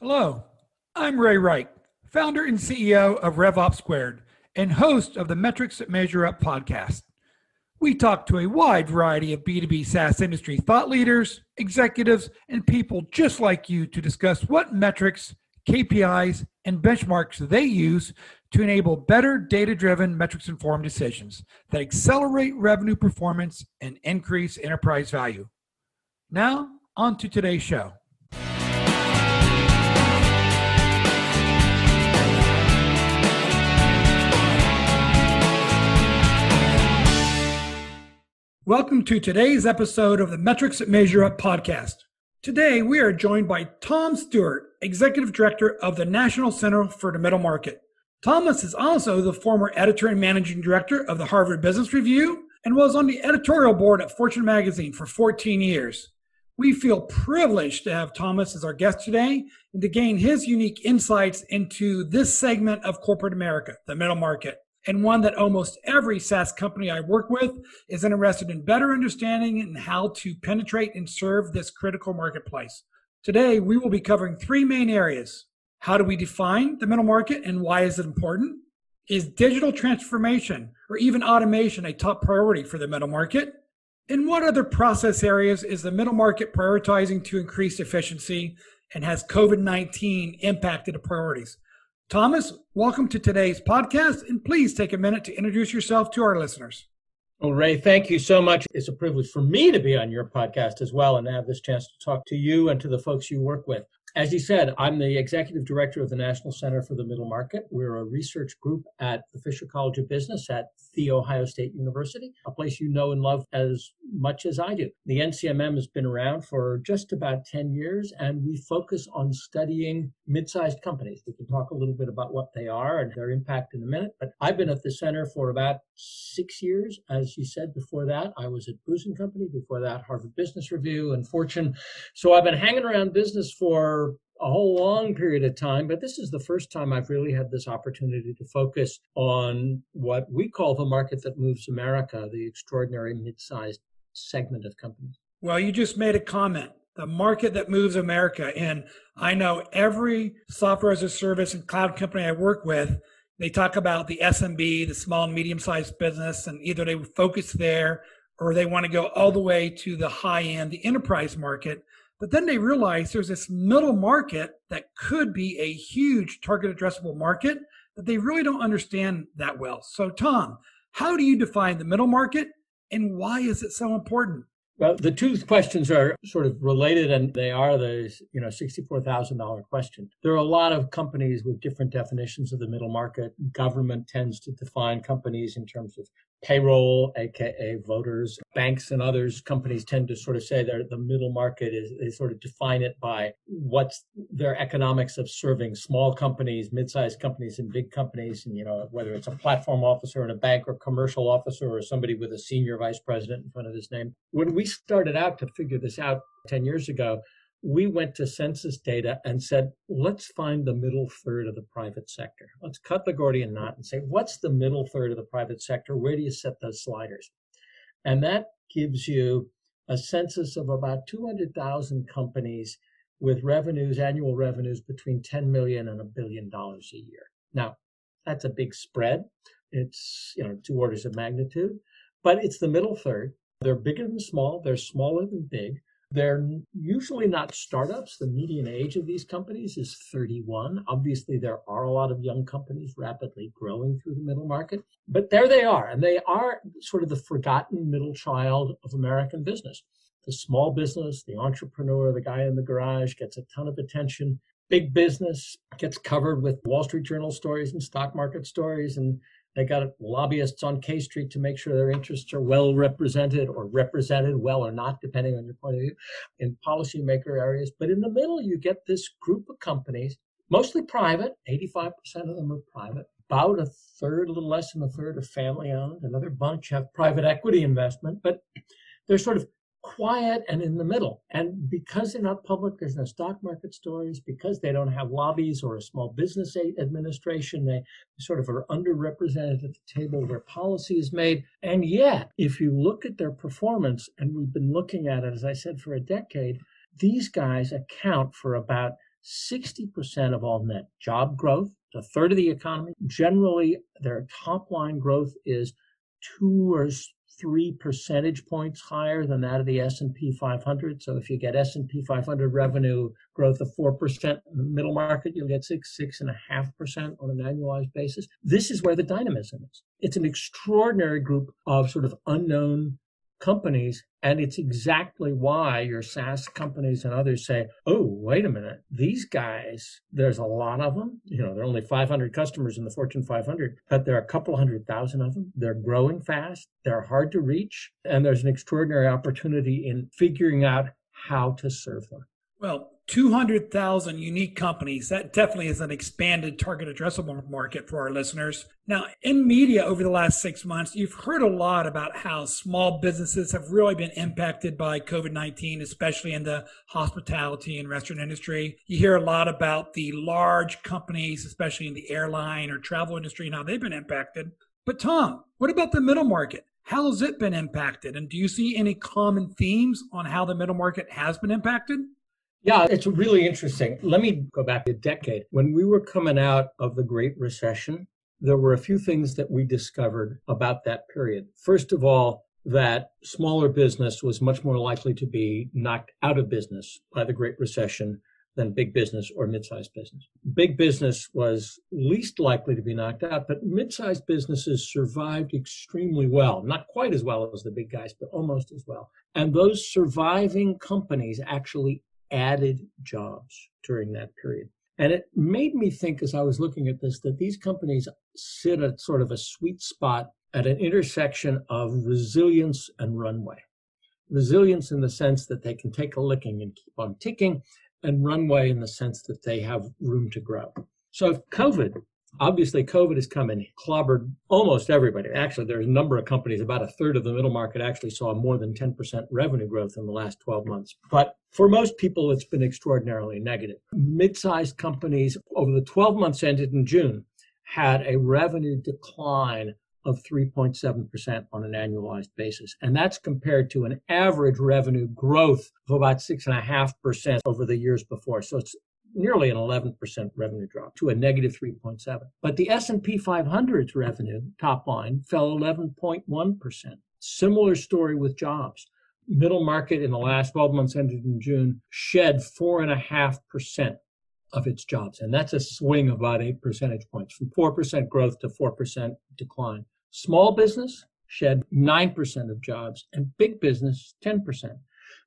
Hello, I'm Ray Wright, founder and CEO of RevOps Squared and host of the Metrics That Measure Up podcast. We talk to a wide variety of B2B SaaS industry thought leaders, executives, and people just like you to discuss what metrics, KPIs, and benchmarks they use to enable better data driven, metrics informed decisions that accelerate revenue performance and increase enterprise value. Now, on to today's show. Welcome to today's episode of the Metrics That Measure Up podcast. Today, we are joined by Tom Stewart, Executive Director of the National Center for the Middle Market. Thomas is also the former editor and managing director of the Harvard Business Review and was on the editorial board at Fortune magazine for 14 years. We feel privileged to have Thomas as our guest today and to gain his unique insights into this segment of corporate America, the middle market and one that almost every SaaS company I work with is interested in better understanding and how to penetrate and serve this critical marketplace. Today, we will be covering three main areas. How do we define the middle market and why is it important? Is digital transformation or even automation a top priority for the middle market? In what other process areas is the middle market prioritizing to increase efficiency and has COVID 19 impacted the priorities? Thomas, welcome to today's podcast, and please take a minute to introduce yourself to our listeners. Well, Ray, thank you so much. It's a privilege for me to be on your podcast as well and have this chance to talk to you and to the folks you work with. As you said, I'm the executive director of the National Center for the Middle Market. We're a research group at the Fisher College of Business at The Ohio State University, a place you know and love as much as I do. The NCMM has been around for just about 10 years, and we focus on studying mid sized companies. We can talk a little bit about what they are and their impact in a minute, but I've been at the center for about six years. As you said before that, I was at Booz and Company, before that, Harvard Business Review and Fortune. So I've been hanging around business for a whole long period of time, but this is the first time I've really had this opportunity to focus on what we call the market that moves America, the extraordinary mid-sized segment of companies. Well, you just made a comment, the market that moves America. And I know every software as a service and cloud company I work with, they talk about the SMB, the small and medium sized business, and either they focus there or they want to go all the way to the high end, the enterprise market. But then they realize there's this middle market that could be a huge target addressable market that they really don't understand that well. So, Tom, how do you define the middle market and why is it so important? Well, the two questions are sort of related and they are the, you know, $64,000 question. There are a lot of companies with different definitions of the middle market. Government tends to define companies in terms of payroll, aka voters, banks and others, companies tend to sort of say that the middle market is, they sort of define it by what's their economics of serving small companies, mid-sized companies and big companies. And, you know, whether it's a platform officer in a bank or commercial officer or somebody with a senior vice president in front of his name. When we started out to figure this out 10 years ago, we went to census data and said, let's find the middle third of the private sector. Let's cut the Gordian knot and say, what's the middle third of the private sector? Where do you set those sliders? And that gives you a census of about 200,000 companies with revenues, annual revenues between 10 million and a billion dollars a year. Now, that's a big spread. It's, you know, two orders of magnitude, but it's the middle third. They're bigger than small. They're smaller than big. They're usually not startups. The median age of these companies is 31. Obviously, there are a lot of young companies rapidly growing through the middle market, but there they are. And they are sort of the forgotten middle child of American business. The small business, the entrepreneur, the guy in the garage gets a ton of attention. Big business gets covered with Wall Street Journal stories and stock market stories and they got lobbyists on K Street to make sure their interests are well represented or represented well or not, depending on your point of view, in policymaker areas. But in the middle, you get this group of companies, mostly private, 85% of them are private. About a third, a little less than a third, are family owned. Another bunch have private equity investment, but they're sort of quiet and in the middle. And because they're not public, there's no stock market stories. Because they don't have lobbies or a small business administration, they sort of are underrepresented at the table where policy is made. And yet, if you look at their performance, and we've been looking at it, as I said, for a decade, these guys account for about 60% of all net job growth, a third of the economy. Generally, their top line growth is two or three percentage points higher than that of the S&P 500. So if you get S&P 500 revenue growth of 4% in the middle market, you'll get six, six and a half percent on an annualized basis. This is where the dynamism is. It's an extraordinary group of sort of unknown companies. And it's exactly why your SaaS companies and others say, oh, wait a minute, these guys, there's a lot of them. You know, there are only 500 customers in the Fortune 500, but there are a couple hundred thousand of them. They're growing fast, they're hard to reach, and there's an extraordinary opportunity in figuring out how to serve them. Well, 200,000 unique companies. That definitely is an expanded target addressable market for our listeners. Now, in media over the last six months, you've heard a lot about how small businesses have really been impacted by COVID 19, especially in the hospitality and restaurant industry. You hear a lot about the large companies, especially in the airline or travel industry, and how they've been impacted. But, Tom, what about the middle market? How has it been impacted? And do you see any common themes on how the middle market has been impacted? Yeah, it's really interesting. Let me go back a decade. When we were coming out of the Great Recession, there were a few things that we discovered about that period. First of all, that smaller business was much more likely to be knocked out of business by the Great Recession than big business or mid-sized business. Big business was least likely to be knocked out, but mid-sized businesses survived extremely well. Not quite as well as the big guys, but almost as well. And those surviving companies actually added jobs during that period. And it made me think as I was looking at this that these companies sit at sort of a sweet spot at an intersection of resilience and runway. Resilience in the sense that they can take a licking and keep on ticking, and runway in the sense that they have room to grow. So if COVID Obviously, COVID has come and clobbered almost everybody. Actually, there's a number of companies, about a third of the middle market actually saw more than 10% revenue growth in the last 12 months. But for most people, it's been extraordinarily negative. Mid sized companies over the 12 months ended in June had a revenue decline of 3.7% on an annualized basis. And that's compared to an average revenue growth of about 6.5% over the years before. So it's nearly an 11% revenue drop to a negative 3.7. But the S&P 500's revenue top line fell 11.1%. Similar story with jobs. Middle market in the last 12 months ended in June shed 4.5% of its jobs. And that's a swing of about eight percentage points from 4% growth to 4% decline. Small business shed 9% of jobs and big business 10%.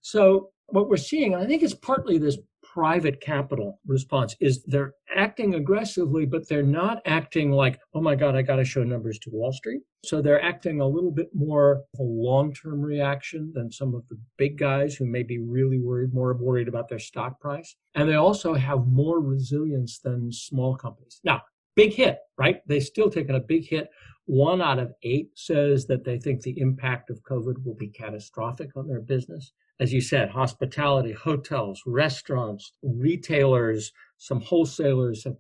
So what we're seeing, I think it's partly this private capital response is they're acting aggressively, but they're not acting like, oh my God, I got to show numbers to Wall Street. So they're acting a little bit more of a long term reaction than some of the big guys who may be really worried, more worried about their stock price. And they also have more resilience than small companies. Now, big hit, right? They've still taken a big hit. One out of eight says that they think the impact of COVID will be catastrophic on their business as you said, hospitality, hotels, restaurants, retailers, some wholesalers have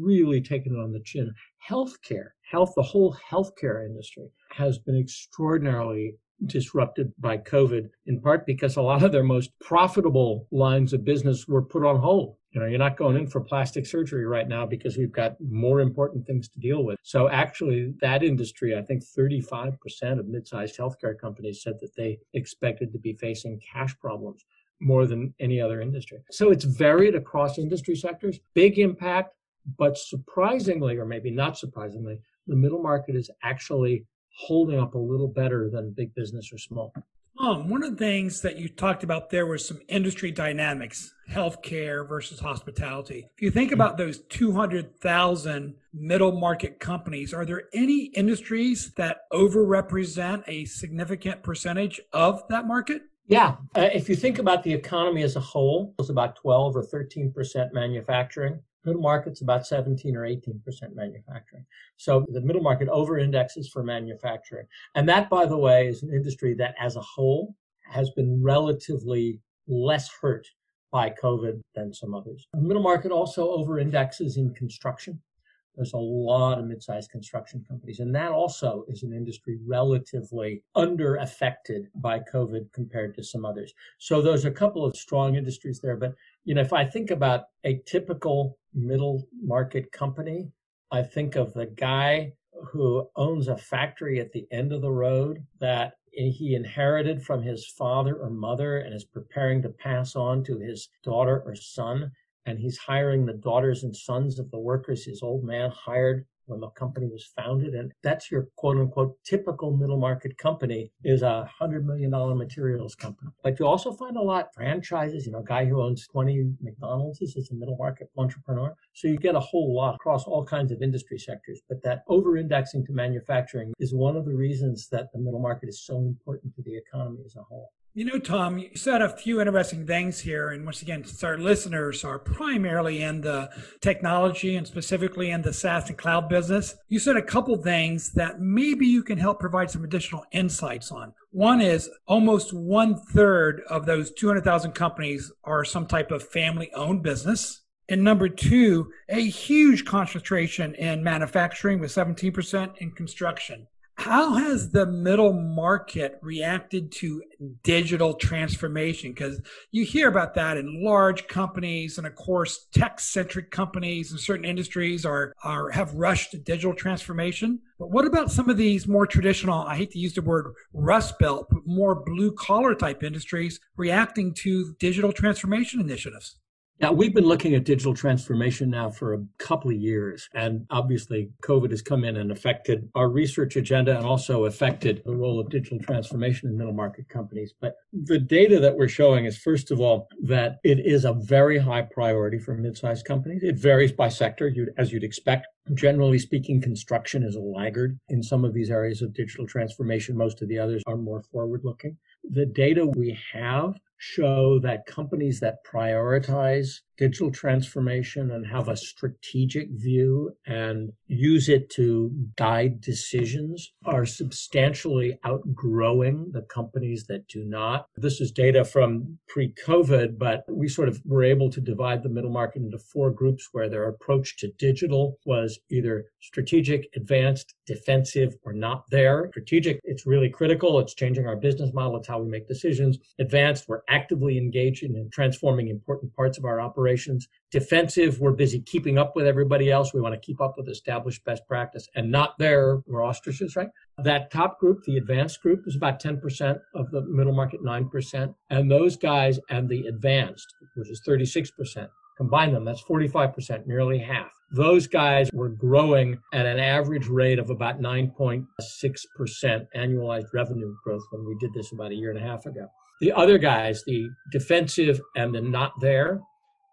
really taken it on the chin. Healthcare, health, the whole healthcare industry has been extraordinarily disrupted by COVID, in part because a lot of their most profitable lines of business were put on hold. You know, you're not going in for plastic surgery right now because we've got more important things to deal with. So actually, that industry, I think 35% of mid-sized healthcare companies said that they expected to be facing cash problems more than any other industry. So it's varied across industry sectors, big impact, but surprisingly, or maybe not surprisingly, the middle market is actually holding up a little better than big business or small. Um, one of the things that you talked about there was some industry dynamics, healthcare versus hospitality. If you think about those 200,000 middle market companies, are there any industries that overrepresent a significant percentage of that market? Yeah. Uh, if you think about the economy as a whole, it's about 12 or 13% manufacturing. Middle market's about 17 or 18% manufacturing. So the middle market over indexes for manufacturing. And that, by the way, is an industry that as a whole has been relatively less hurt by COVID than some others. The middle market also over indexes in construction. There's a lot of mid-sized construction companies. And that also is an industry relatively under affected by COVID compared to some others. So there's a couple of strong industries there. But, you know, if I think about a typical middle market company, I think of the guy who owns a factory at the end of the road that he inherited from his father or mother and is preparing to pass on to his daughter or son. And he's hiring the daughters and sons of the workers his old man hired when the company was founded. And that's your quote unquote typical middle market company is a hundred million dollar materials company. But you also find a lot franchises, you know, a guy who owns 20 McDonald's is a middle market entrepreneur. So you get a whole lot across all kinds of industry sectors. But that over indexing to manufacturing is one of the reasons that the middle market is so important to the economy as a whole. You know, Tom, you said a few interesting things here. And once again, since our listeners are primarily in the technology and specifically in the SaaS and cloud business, you said a couple things that maybe you can help provide some additional insights on. One is almost one third of those 200,000 companies are some type of family owned business. And number two, a huge concentration in manufacturing with 17% in construction. How has the middle market reacted to digital transformation? Because you hear about that in large companies, and of course, tech-centric companies in certain industries are, are have rushed to digital transformation. But what about some of these more traditional? I hate to use the word rust belt, but more blue collar type industries reacting to digital transformation initiatives? Now, we've been looking at digital transformation now for a couple of years. And obviously, COVID has come in and affected our research agenda and also affected the role of digital transformation in middle market companies. But the data that we're showing is, first of all, that it is a very high priority for mid sized companies. It varies by sector, as you'd expect. Generally speaking, construction is a laggard in some of these areas of digital transformation. Most of the others are more forward looking. The data we have show that companies that prioritize digital transformation and have a strategic view and use it to guide decisions are substantially outgrowing the companies that do not. This is data from pre COVID, but we sort of were able to divide the middle market into four groups where their approach to digital was either strategic, advanced, defensive, or not there. Strategic, it's really critical. It's changing our business model. It's how we make decisions. Advanced, we're actively engaged in transforming important parts of our operation operations. Defensive, we're busy keeping up with everybody else. We want to keep up with established best practice and not there. We're ostriches, right? That top group, the advanced group, is about 10% of the middle market, 9%. And those guys and the advanced, which is 36%, combine them, that's 45%, nearly half. Those guys were growing at an average rate of about 9.6% annualized revenue growth when we did this about a year and a half ago. The other guys, the defensive and the not there,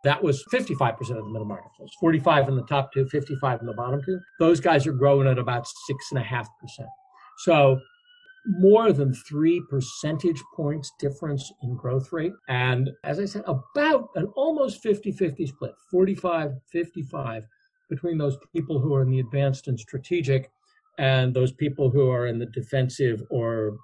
that was 55% of the middle market. So it's 45 in the top two, 55 in the bottom two. Those guys are growing at about six and a half percent. So more than three percentage points difference in growth rate. And as I said, about an almost 50 50 split, 45 55 between those people who are in the advanced and strategic and those people who are in the defensive or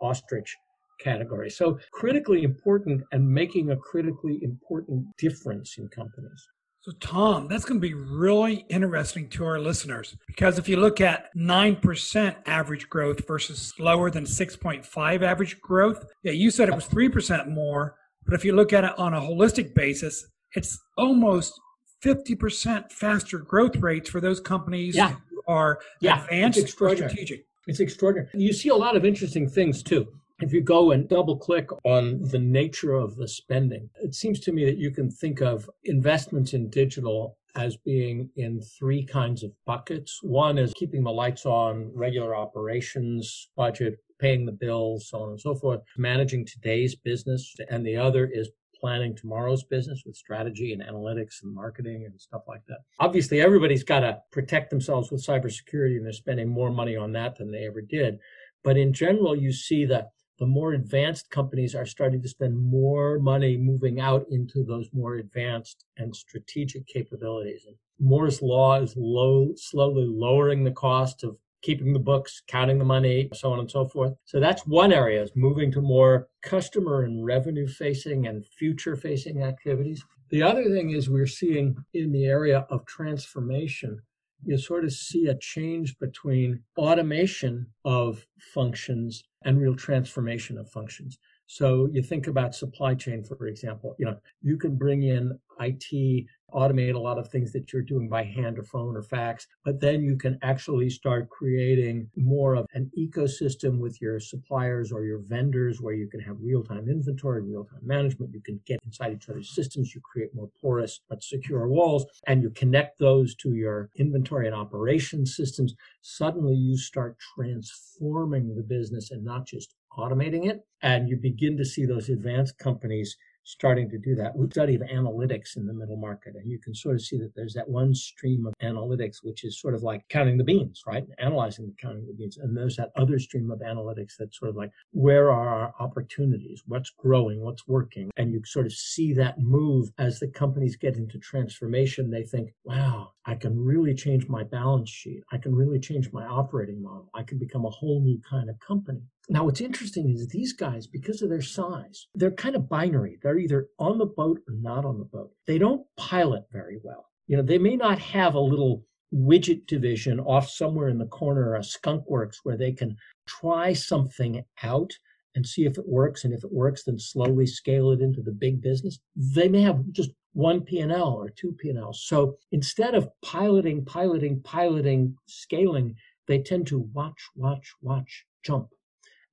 ostrich category. So critically important and making a critically important difference in companies. So, Tom, that's going to be really interesting to our listeners because if you look at 9% average growth versus lower than 6.5 average growth, yeah, you said it was 3% more. But if you look at it on a holistic basis, it's almost 50% faster growth rates for those companies yeah. who are yeah, advanced or strategic. It's extraordinary. You see a lot of interesting things too if you go and double click on the nature of the spending, it seems to me that you can think of investments in digital as being in three kinds of buckets. One is keeping the lights on, regular operations, budget, paying the bills, so on and so forth, managing today's business. And the other is planning tomorrow's business with strategy and analytics and marketing and stuff like that. Obviously, everybody's got to protect themselves with cybersecurity and they're spending more money on that than they ever did. But in general, you see that the more advanced companies are starting to spend more money moving out into those more advanced and strategic capabilities. And Moore's law is low, slowly lowering the cost of keeping the books, counting the money, so on and so forth. So that's one area is moving to more customer and revenue facing and future facing activities. The other thing is we're seeing in the area of transformation you sort of see a change between automation of functions and real transformation of functions. So you think about supply chain, for example, you know, you can bring in IT, automate a lot of things that you're doing by hand or phone or fax, but then you can actually start creating more of an ecosystem with your suppliers or your vendors where you can have real-time inventory, real-time management. You can get inside each other's systems. You create more porous but secure walls and you connect those to your inventory and operation systems. Suddenly you start transforming the business and not just automating it. And you begin to see those advanced companies starting to do that. We study of analytics in the middle market, and you can sort of see that there's that one stream of analytics, which is sort of like counting the beans, right? Analyzing the counting the beans. And there's that other stream of analytics that's sort of like, where are our opportunities? What's growing? What's working? And you sort of see that move as the companies get into transformation. They think, wow, I can really change my balance sheet. I can really change my operating model. I can become a whole new kind of company. Now, what's interesting is these guys, because of their size, they're kind of binary. They're either on the boat or not on the boat. They don't pilot very well. You know, they may not have a little widget division off somewhere in the corner, a skunk works where they can try something out and see if it works. And if it works, then slowly scale it into the big business. They may have just one P&L or two P&Ls. So instead of piloting, piloting, piloting, scaling, they tend to watch, watch, watch, jump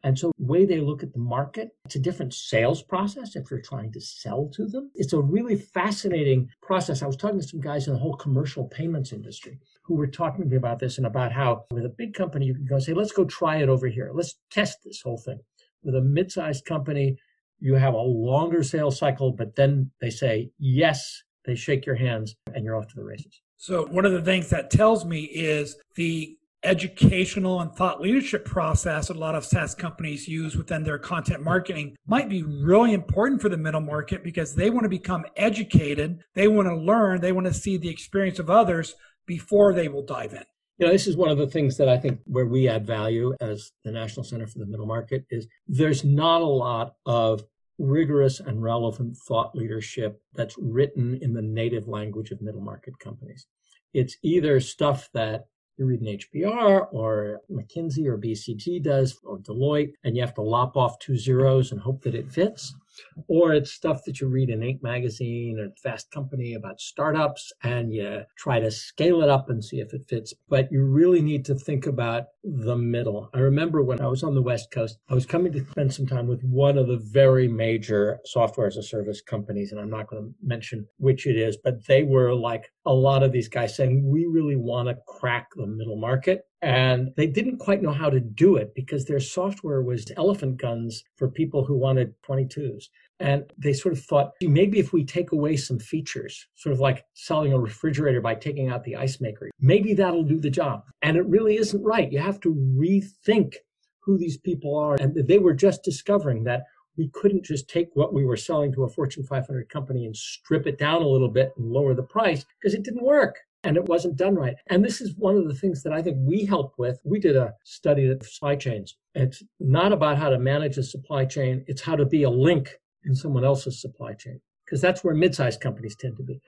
and so, the way they look at the market, it's a different sales process if you're trying to sell to them. It's a really fascinating process. I was talking to some guys in the whole commercial payments industry who were talking to me about this and about how with a big company, you can go say, let's go try it over here. Let's test this whole thing. With a mid sized company, you have a longer sales cycle, but then they say, yes, they shake your hands and you're off to the races. So, one of the things that tells me is the educational and thought leadership process that a lot of SaaS companies use within their content marketing might be really important for the middle market because they want to become educated, they want to learn, they want to see the experience of others before they will dive in. You know, this is one of the things that I think where we add value as the National Center for the Middle Market is there's not a lot of rigorous and relevant thought leadership that's written in the native language of middle market companies. It's either stuff that you read an HBR or McKinsey or BCG does or Deloitte, and you have to lop off two zeros and hope that it fits or it's stuff that you read in Inc. magazine or Fast Company about startups and you try to scale it up and see if it fits. But you really need to think about the middle. I remember when I was on the West Coast, I was coming to spend some time with one of the very major software as a service companies, and I'm not going to mention which it is, but they were like a lot of these guys saying, we really want to crack the middle market. And they didn't quite know how to do it because their software was elephant guns for people who wanted 22s. And they sort of thought maybe if we take away some features, sort of like selling a refrigerator by taking out the ice maker, maybe that'll do the job. And it really isn't right. You have to rethink who these people are. And they were just discovering that we couldn't just take what we were selling to a Fortune 500 company and strip it down a little bit and lower the price because it didn't work and it wasn't done right. And this is one of the things that I think we help with. We did a study of supply chains. It's not about how to manage a supply chain, it's how to be a link in someone else's supply chain, because that's where mid sized companies tend to be.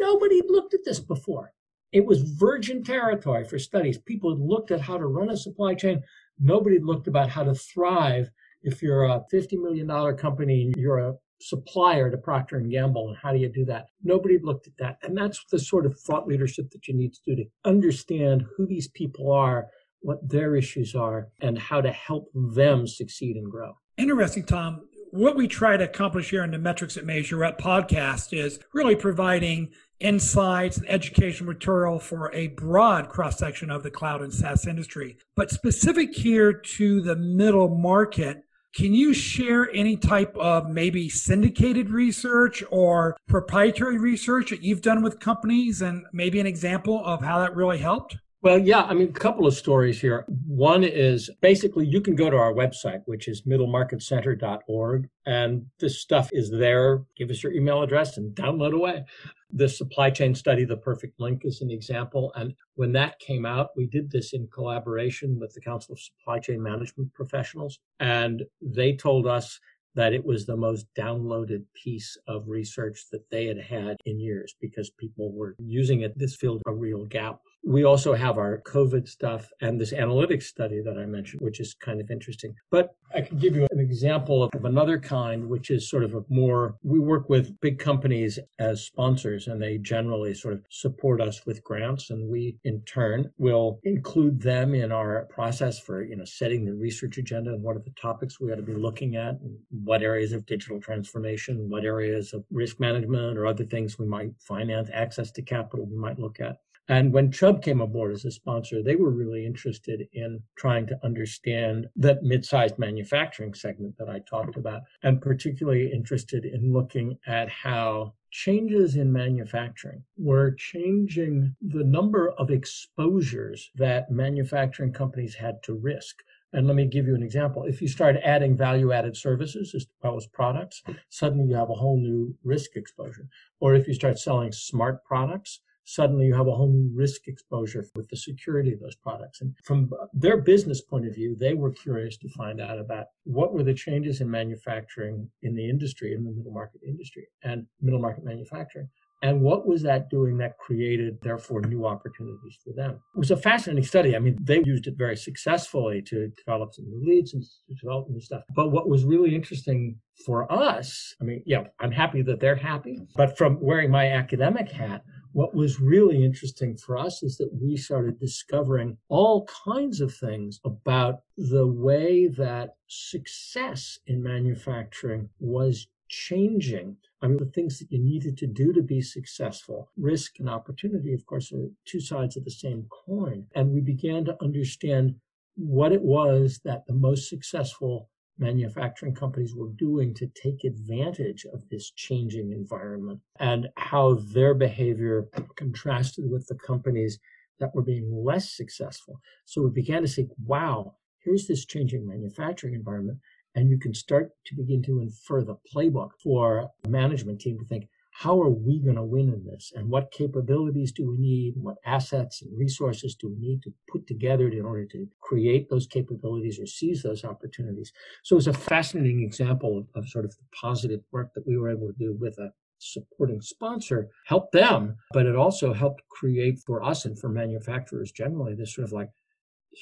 Nobody looked at this before. It was virgin territory for studies. People had looked at how to run a supply chain. Nobody looked about how to thrive if you're a $50 million company and you're a supplier to Procter and Gamble and how do you do that? Nobody looked at that. And that's the sort of thought leadership that you need to do to understand who these people are, what their issues are, and how to help them succeed and grow. Interesting, Tom. What we try to accomplish here in the Metrics That Measure Up podcast is really providing insights and educational material for a broad cross section of the cloud and SaaS industry. But specific here to the middle market, can you share any type of maybe syndicated research or proprietary research that you've done with companies and maybe an example of how that really helped? Well, yeah, I mean, a couple of stories here. One is basically you can go to our website, which is middlemarketcenter.org, and this stuff is there. Give us your email address and download away. The supply chain study, The Perfect Link, is an example. And when that came out, we did this in collaboration with the Council of Supply Chain Management Professionals. And they told us that it was the most downloaded piece of research that they had had in years because people were using it. This filled a real gap. We also have our COVID stuff and this analytics study that I mentioned, which is kind of interesting. But I can give you an example of another kind, which is sort of a more, we work with big companies as sponsors and they generally sort of support us with grants. And we in turn will include them in our process for, you know, setting the research agenda and what are the topics we ought to be looking at, what areas of digital transformation, what areas of risk management or other things we might finance, access to capital we might look at. And when Chubb came aboard as a sponsor, they were really interested in trying to understand that mid-sized manufacturing segment that I talked about, and particularly interested in looking at how changes in manufacturing were changing the number of exposures that manufacturing companies had to risk. And let me give you an example. If you start adding value added services as well as products, suddenly you have a whole new risk exposure. Or if you start selling smart products, suddenly you have a whole new risk exposure with the security of those products. And from their business point of view, they were curious to find out about what were the changes in manufacturing in the industry, in the middle market industry and middle market manufacturing. And what was that doing that created, therefore, new opportunities for them? It was a fascinating study. I mean, they used it very successfully to develop some new leads and develop new stuff. But what was really interesting for us, I mean, yeah, I'm happy that they're happy. But from wearing my academic hat, what was really interesting for us is that we started discovering all kinds of things about the way that success in manufacturing was changing. I mean, the things that you needed to do to be successful, risk and opportunity, of course, are two sides of the same coin. And we began to understand what it was that the most successful manufacturing companies were doing to take advantage of this changing environment and how their behavior contrasted with the companies that were being less successful. So we began to say, wow, here's this changing manufacturing environment. And you can start to begin to infer the playbook for a management team to think, how are we going to win in this? And what capabilities do we need? What assets and resources do we need to put together in order to create those capabilities or seize those opportunities? So it's a fascinating example of, of sort of the positive work that we were able to do with a supporting sponsor help them, but it also helped create for us and for manufacturers generally this sort of like,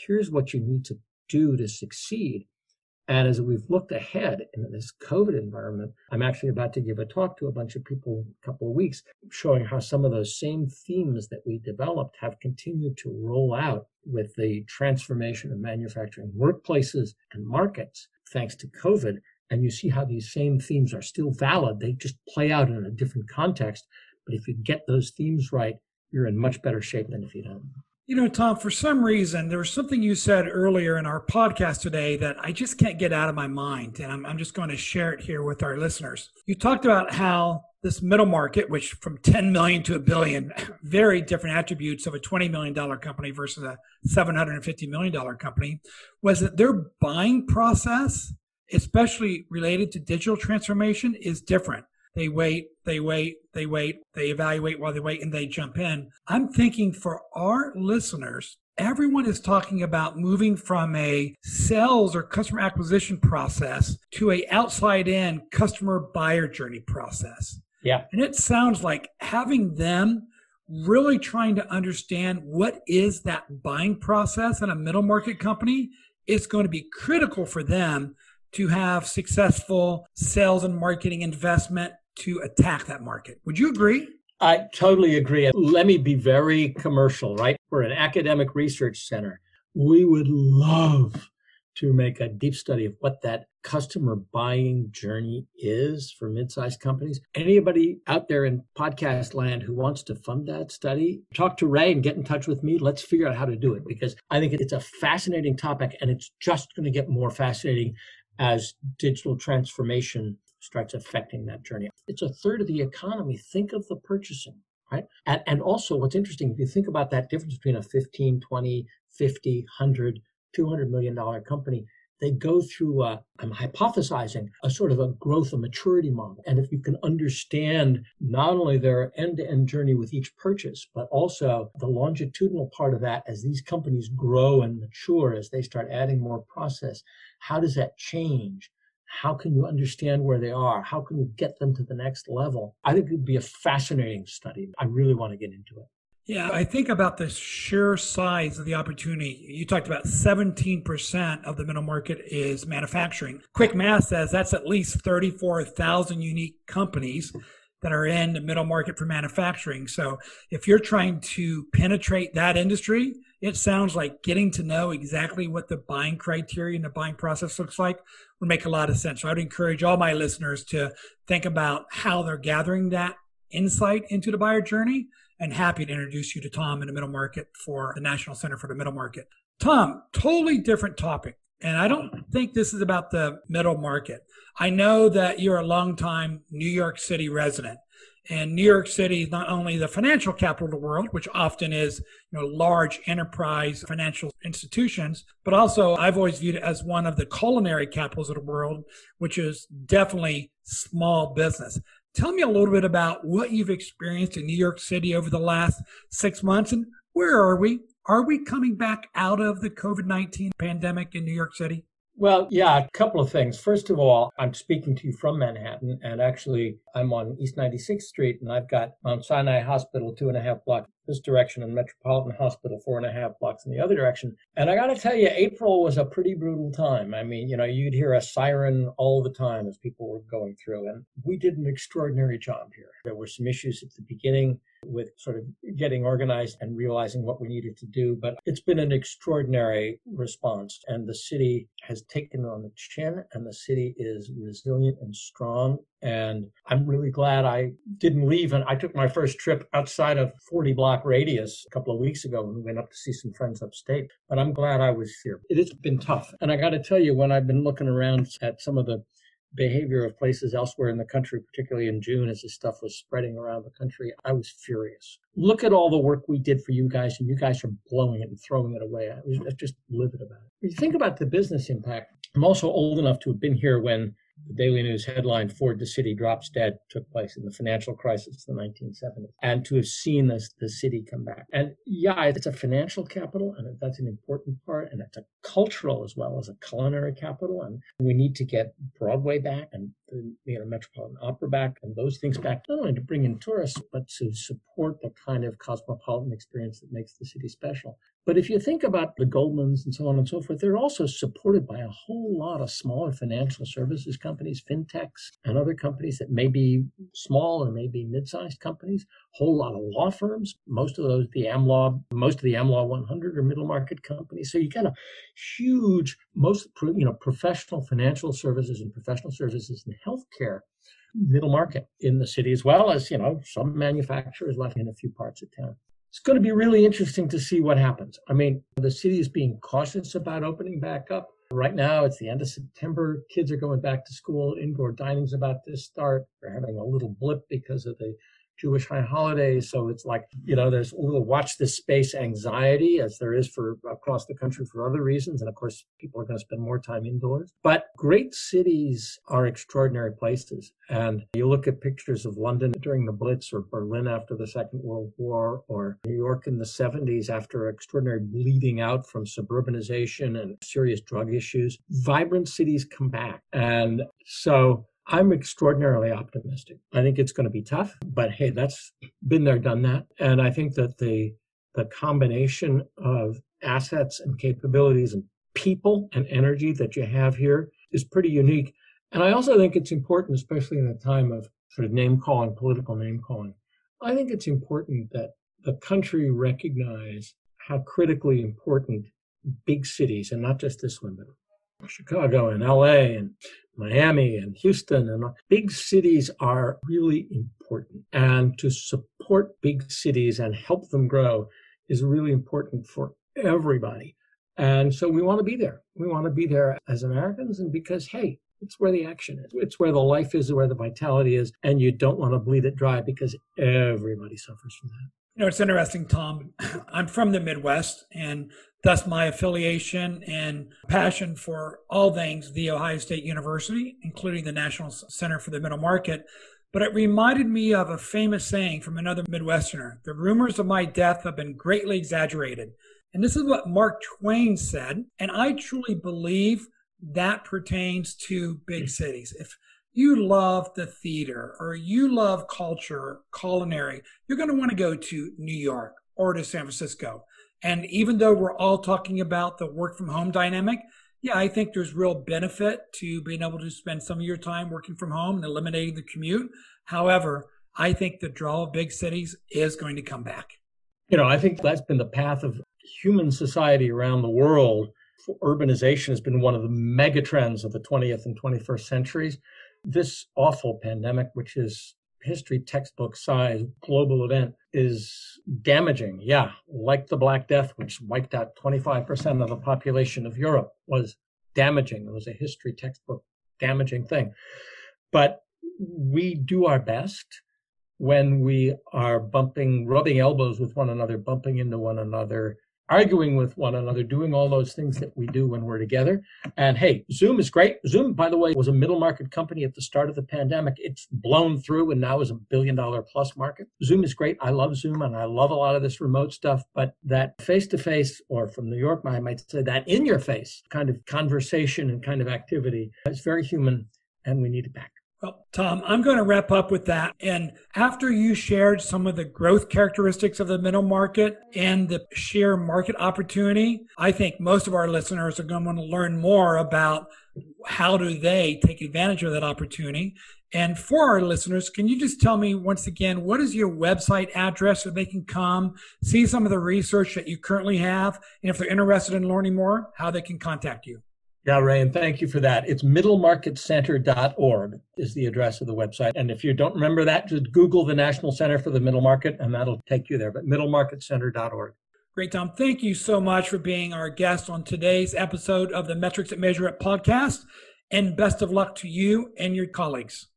here's what you need to do to succeed. And as we've looked ahead in this COVID environment, I'm actually about to give a talk to a bunch of people in a couple of weeks showing how some of those same themes that we developed have continued to roll out with the transformation of manufacturing workplaces and markets thanks to COVID. And you see how these same themes are still valid. They just play out in a different context. But if you get those themes right, you're in much better shape than if you don't. You know, Tom, for some reason, there was something you said earlier in our podcast today that I just can't get out of my mind. And I'm, I'm, just going to share it here with our listeners. You talked about how this middle market, which from 10 million to a billion, very different attributes of a $20 million company versus a $750 million company, was that their buying process, especially related to digital transformation, is different. They wait, they wait, they wait, they evaluate while they wait, and they jump in. I'm thinking for our listeners, everyone is talking about moving from a sales or customer acquisition process to a outside in customer buyer journey process. Yeah. And it sounds like having them really trying to understand what is that buying process in a middle market company is going to be critical for them to have successful sales and marketing investment to attack that market. Would you agree? I totally agree. Let me be very commercial, right? We're an academic research center. We would love to make a deep study of what that customer buying journey is for mid-sized companies. Anybody out there in podcast land who wants to fund that study, talk to Ray and get in touch with me. Let's figure out how to do it because I think it's a fascinating topic and it's just going to get more fascinating as digital transformation starts affecting that journey. It's a third of the economy. Think of the purchasing, right? And, and also what's interesting, if you think about that difference between a 15, 20, 50, 100, 200 million dollar company, they go through a, I'm hypothesizing a sort of a growth and maturity model. And if you can understand not only their end to end journey with each purchase, but also the longitudinal part of that as these companies grow and mature, as they start adding more process, how does that change? How can you understand where they are? How can you get them to the next level? I think it would be a fascinating study. I really want to get into it. Yeah, I think about the sheer size of the opportunity. You talked about 17% of the middle market is manufacturing. Quick math says that's at least 34,000 unique companies that are in the middle market for manufacturing. So if you're trying to penetrate that industry, it sounds like getting to know exactly what the buying criteria and the buying process looks like would make a lot of sense. So I would encourage all my listeners to think about how they're gathering that insight into the buyer journey and happy to introduce you to Tom in the middle market for the National Center for the Middle Market. Tom, totally different topic. And I don't think this is about the middle market. I know that you're a longtime New York City resident. And New York City is not only the financial capital of the world, which often is you know, large enterprise financial institutions, but also I've always viewed it as one of the culinary capitals of the world, which is definitely small business. Tell me a little bit about what you've experienced in New York City over the last six months and where are we? Are we coming back out of the COVID 19 pandemic in New York City? Well, yeah, a couple of things. First of all, I'm speaking to you from Manhattan, and actually, I'm on East 96th Street, and I've got Mount Sinai Hospital two and a half blocks this direction and Metropolitan Hospital four and a half blocks in the other direction. And I got to tell you, April was a pretty brutal time. I mean, you know, you'd hear a siren all the time as people were going through, and we did an extraordinary job here. There were some issues at the beginning with sort of getting organized and realizing what we needed to do. But it's been an extraordinary response, and the city has taken on the chin, and the city is resilient and strong. And I'm really glad I didn't leave. And I took my first trip outside of 40 block radius a couple of weeks ago and went up to see some friends upstate. But I'm glad I was here. It has been tough. And I got to tell you, when I've been looking around at some of the behavior of places elsewhere in the country, particularly in June as this stuff was spreading around the country, I was furious. Look at all the work we did for you guys, and you guys are blowing it and throwing it away. I was just livid about it. You think about the business impact, I'm also old enough to have been here when the Daily News headline, Ford the City Drops Dead, took place in the financial crisis of the 1970s, and to have seen this, the city come back. And yeah, it's a financial capital, and that's an important part, and it's a cultural as well as a culinary capital. And we need to get Broadway back and the you know, Metropolitan Opera back and those things back, not only to bring in tourists, but to support the kind of cosmopolitan experience that makes the city special. But if you think about the Goldmans and so on and so forth, they're also supported by a whole lot of smaller financial services companies, fintechs, and other companies that may be small or maybe mid-sized companies. Whole lot of law firms. Most of those, the AmLaw, most of the AmLaw 100 are middle market companies. So you got a huge, most you know, professional financial services and professional services and healthcare middle market in the city, as well as you know some manufacturers left in a few parts of town it's going to be really interesting to see what happens. I mean, the city is being cautious about opening back up. Right now, it's the end of September. Kids are going back to school. Indoor dining's about to start. We're having a little blip because of the Jewish high holidays. So it's like, you know, there's a little watch this space anxiety as there is for across the country for other reasons. And of course, people are going to spend more time indoors. But great cities are extraordinary places. And you look at pictures of London during the Blitz or Berlin after the Second World War or New York in the 70s after extraordinary bleeding out from suburbanization and serious drug issues. Vibrant cities come back. And so I'm extraordinarily optimistic. I think it's going to be tough, but hey, that's been there, done that. And I think that the the combination of assets and capabilities and people and energy that you have here is pretty unique. And I also think it's important, especially in a time of sort of name calling, political name calling. I think it's important that the country recognize how critically important big cities, and not just this one, but Chicago and LA and Miami and Houston and big cities are really important. And to support big cities and help them grow is really important for everybody. And so we want to be there. We want to be there as Americans and because, hey, it's where the action is. It's where the life is, where the vitality is. And you don't want to bleed it dry because everybody suffers from that. You know, it's interesting, Tom. I'm from the Midwest, and thus my affiliation and passion for all things The Ohio State University, including the National Center for the Middle Market. But it reminded me of a famous saying from another Midwesterner The rumors of my death have been greatly exaggerated. And this is what Mark Twain said. And I truly believe that pertains to big cities. If you love the theater or you love culture, culinary, you're going to want to go to New York or to San Francisco. And even though we're all talking about the work from home dynamic, yeah, I think there's real benefit to being able to spend some of your time working from home and eliminating the commute. However, I think the draw of big cities is going to come back. You know, I think that's been the path of human society around the world. Urbanization has been one of the mega trends of the 20th and 21st centuries. This awful pandemic, which is history textbook size global event, is damaging. Yeah, like the Black Death, which wiped out 25% of the population of Europe, was damaging. It was a history textbook damaging thing. But we do our best when we are bumping, rubbing elbows with one another, bumping into one another, arguing with one another, doing all those things that we do when we're together. And hey, Zoom is great. Zoom, by the way, was a middle market company at the start of the pandemic. It's blown through and now is a billion dollar plus market. Zoom is great. I love Zoom and I love a lot of this remote stuff, but that face to face, or from New York, I might say that in your face kind of conversation and kind of activity is very human and we need it back. Well, Tom, I'm going to wrap up with that. And after you shared some of the growth characteristics of the middle market and the sheer market opportunity, I think most of our listeners are going to want to learn more about how do they take advantage of that opportunity. And for our listeners, can you just tell me once again, what is your website address so they can come see some of the research that you currently have? And if they're interested in learning more, how they can contact you? Yeah, Ray, and thank you for that. It's middlemarketcenter.org is the address of the website. And if you don't remember that, just Google the National Center for the Middle Market and that'll take you there. But middlemarketcenter.org. Great, Tom. Thank you so much for being our guest on today's episode of the Metrics that Measure Up podcast. And best of luck to you and your colleagues.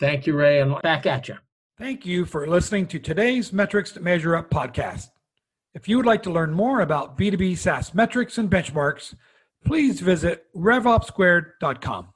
Thank you, Ray, and back at you. Thank you for listening to today's Metrics that Measure Up podcast. If you would like to learn more about B2B SaaS metrics and benchmarks, please visit revopsquared.com.